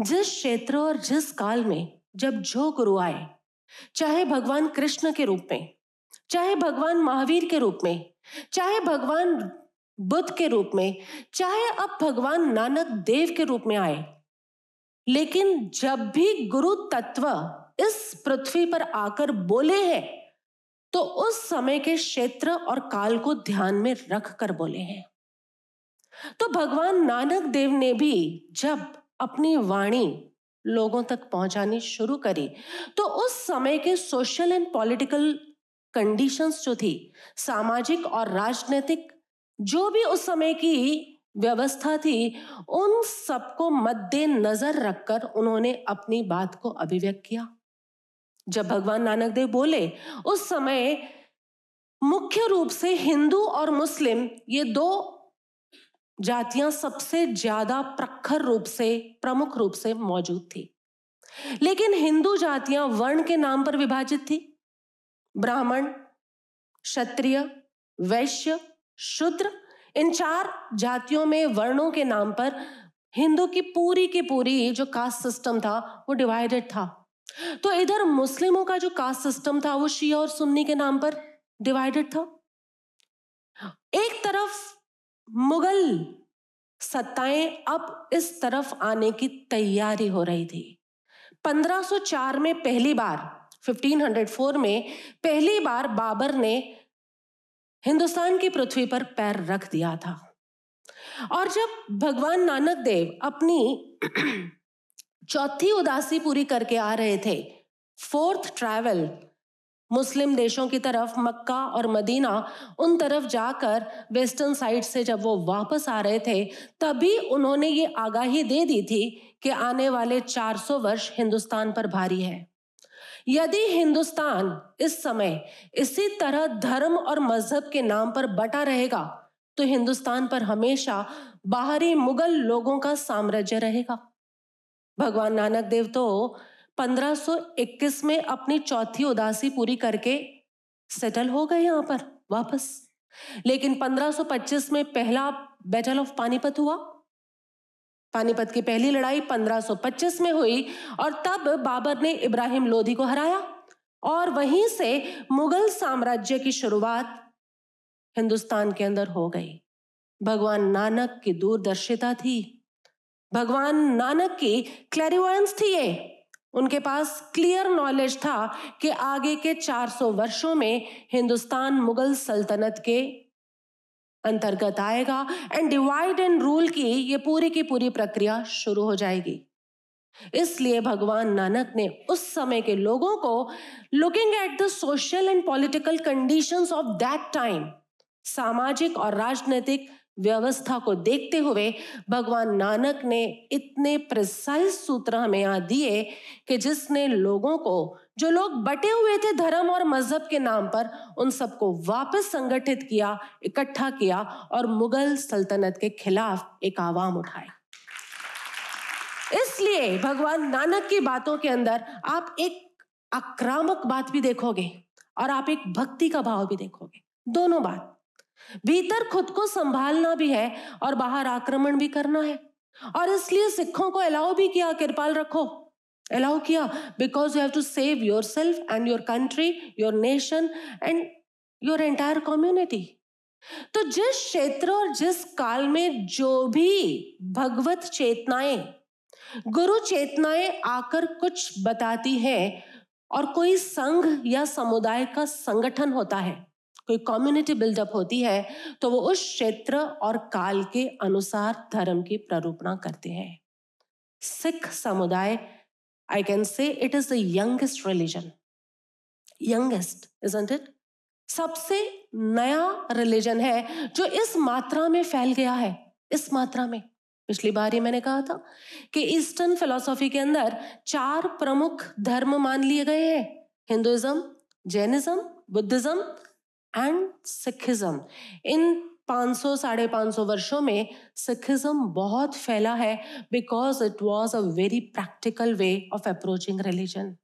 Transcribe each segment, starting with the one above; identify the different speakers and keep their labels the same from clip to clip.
Speaker 1: जिस क्षेत्र और जिस काल में जब जो गुरु आए, चाहे भगवान कृष्ण के रूप में, चाहे भगवान महावीर के रूप में, चाहे भगवान बुद्ध के रूप में, चाहे अब भगवान नानक देव के रूप में आए, लेकिन जब भी गुरु तत्व इस पृथ्वी पर आकर बोले हैं तो उस समय के क्षेत्र और काल को ध्यान में रख कर बोले हैं। तो भगवान नानक देव ने भी जब अपनी वाणी लोगों तक पहुंचानी शुरू करी। तो उस समय के सोशल एंड पॉलिटिकल कंडीशंस जो थी, सामाजिक और राजनीतिक, जो भी उस समय की व्यवस्था थी, उन सबको मद्देनजर रखकर उन्होंने अपनी बात को अभिव्यक्त किया। जब भगवान नानक देव बोले, उस समय मुख्य रूप से हिंदू और मुस्लिम ये दो जातियाँ सबसे ज़्यादा प्रखर रूप से, प्रमुख रूप से मौजूद थी। लेकिन हिंदू जातियाँ वर्ण के नाम पर विभाजित थी। ब्राह्मण, क्षत्रिय, वैश्य, शूद्र, इन चार जातियों में वर्णों के नाम पर हिंदू की पूरी की पूरी जो कास्ट सिस्टम था, वो डिवाइडेड था। तो इधर मुस्लिमों का जो कास्ट सिस्टम था, वो शिया और सुन्नी के नाम पर डिवाइडेड था। एक तरफ़ मुगल सत्ताएँ अब इस तरफ़ आने की तैयारी हो रही थी। 1504 में पहली बार 1504 में पहली बार बाबर ने हिंदुस्तान की पृथ्वी पर पैर रख दिया था। और जब भगवान नानक देव अपनी चौथी उदासी पूरी करके आ रहे थे, फोर्थ ट्रैवल मुस्लिम देशों की तरफ़ मक्का और मदीना, उन तरफ़ जाकर वेस्टर्न साइड से जब वो वापस आ रहे थे, तभी उन्होंने ये आगाही दे दी थी कि आने वाले 400 वर्ष हिंदुस्तान पर भारी है। यदि हिंदुस्तान इस समय इसी तरह धर्म और मज़हब के नाम पर बटा रहेगा तो हिंदुस्तान पर हमेशा बाहरी मुगल लोगों का साम्राज्य रहेगा। भगवान नानक देव तो 1521 में अपनी चौथी उदासी पूरी करके सेटल हो गए यहाँ पर, वापस। लेकिन 1525 में पहला बैटल ऑफ़ पानीपत हुआ। पानीपत की पहली लड़ाई 1525 में हुई और तब बाबर ने इब्राहिम लोधी को हराया और वहीं से मुगल साम्राज्य की शुरुआत हिंदुस्तान के अंदर हो गई। भगवान नानक की दूरदर्शिता थी। भगवान नानक की क्लैरिवेंस थी ये। उनके पास क्लियर नॉलेज था कि आगे के 400 वर्षों में हिंदुस्तान मुगल सल्तनत के अंतर्गत आएगा एंड डिवाइड एंड रूल की ये पूरी की पूरी प्रक्रिया शुरू हो जाएगी। इसलिए भगवान नानक ने उस समय के लोगों को looking at the social and political conditions of that time सामाजिक और राजनीतिक व्यवस्था को देखते हुए भगवान नानक ने इतने प्रिसाइज सूत्र हमें यहाँ दिए कि जिसने लोगों को, जो लोग बटे हुए थे धर्म और मज़हब के नाम पर, उन सबको वापस संगठित किया, इकट्ठा किया और मुगल सल्तनत के खिलाफ एक आवाम उठाए इसलिए भगवान नानक की बातों के अंदर आप एक आक्रामक बात भी देखोगे और आप एक भक्ति का भाव भी देखोगे। दोनों बात। भीतर खुद को संभालना भी है और बाहर आक्रमण भी करना है। और इसलिए सिखों को अलाउ भी किया, कृपाल रखो। अलाउ किया because you have to save yourself and your country your nation and your entire community तो जिस क्षेत्र और जिस काल में जो भी भगवत चेतनाएँ, गुरु चेतनाएँ आकर कुछ बताती हैं और कोई संघ या समुदाय का संगठन होता है कोई कम्युनिटी बिल्डअप होती है तो वो उस क्षेत्र और काल के अनुसार धर्म की प्ररूपणा करते हैं। सिख समुदाय I can say it is the youngest religion youngest isn't it सबसे नया रिलीजन है, जो इस मात्रा में फैल गया है। इस मात्रा में। पिछली बार ही मैंने कहा था कि ईस्टर्न फिलोसॉफी के अंदर चार प्रमुख धर्म मान लिए गए हैं। Hinduism Jainism Buddhism and Sikhism in 500 साढ़े पाँच सौ वर्षों में सिखिज्म बहुत फैला है because it was a very practical way of approaching religion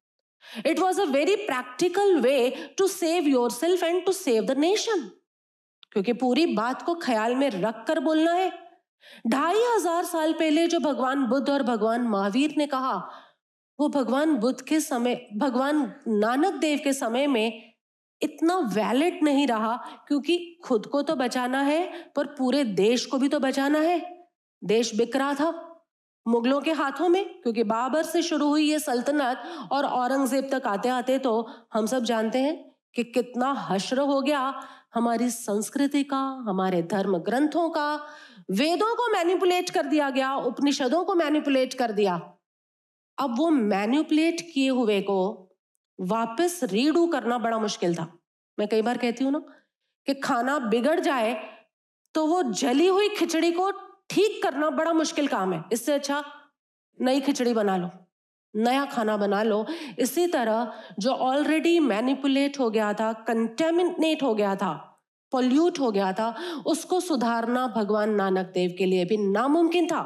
Speaker 1: it was a very practical way to save yourself and to save the nation क्योंकि पूरी बात को ख्याल में रख कर बोलना है। ढाई हज़ार साल पहले जो भगवान बुद्ध और भगवान महावीर ने कहा, वो भगवान बुद्ध के समय, भगवान नानक देव के समय में इतना वैलिड नहीं रहा क्योंकि खुद को तो बचाना है, पर पूरे देश को भी तो बचाना है। देश बिक रहा था मुगलों के हाथों में, क्योंकि बाबर से शुरू हुई ये सल्तनत और औरंगज़ेब तक आते आते तो हम सब जानते हैं कि कितना हश्र हो गया हमारी संस्कृति का, हमारे धर्म ग्रंथों का। वेदों को मैनिपुलेट कर दिया गया, उपनिषदों को मैनिपुलेट कर दिया। अब वो मैनिपुलेट किए हुए को वापस रीडू करना बड़ा मुश्किल था। मैं कई बार कहती हूँ ना कि खाना बिगड़ जाए तो वो जली हुई खिचड़ी को ठीक करना बड़ा मुश्किल काम है। इससे अच्छा नई खिचड़ी बना लो, नया खाना बना लो। इसी तरह जो ऑलरेडी मैनिपुलेट हो गया था कंटेमिनेट हो गया था पोल्यूट हो गया था, उसको सुधारना भगवान नानक देव के लिए भी नामुमकिन था।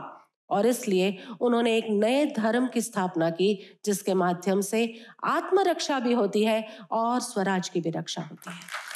Speaker 1: और इसलिए उन्होंने एक नए धर्म की स्थापना की, जिसके माध्यम से आत्मरक्षा भी होती है और स्वराज की भी रक्षा होती है।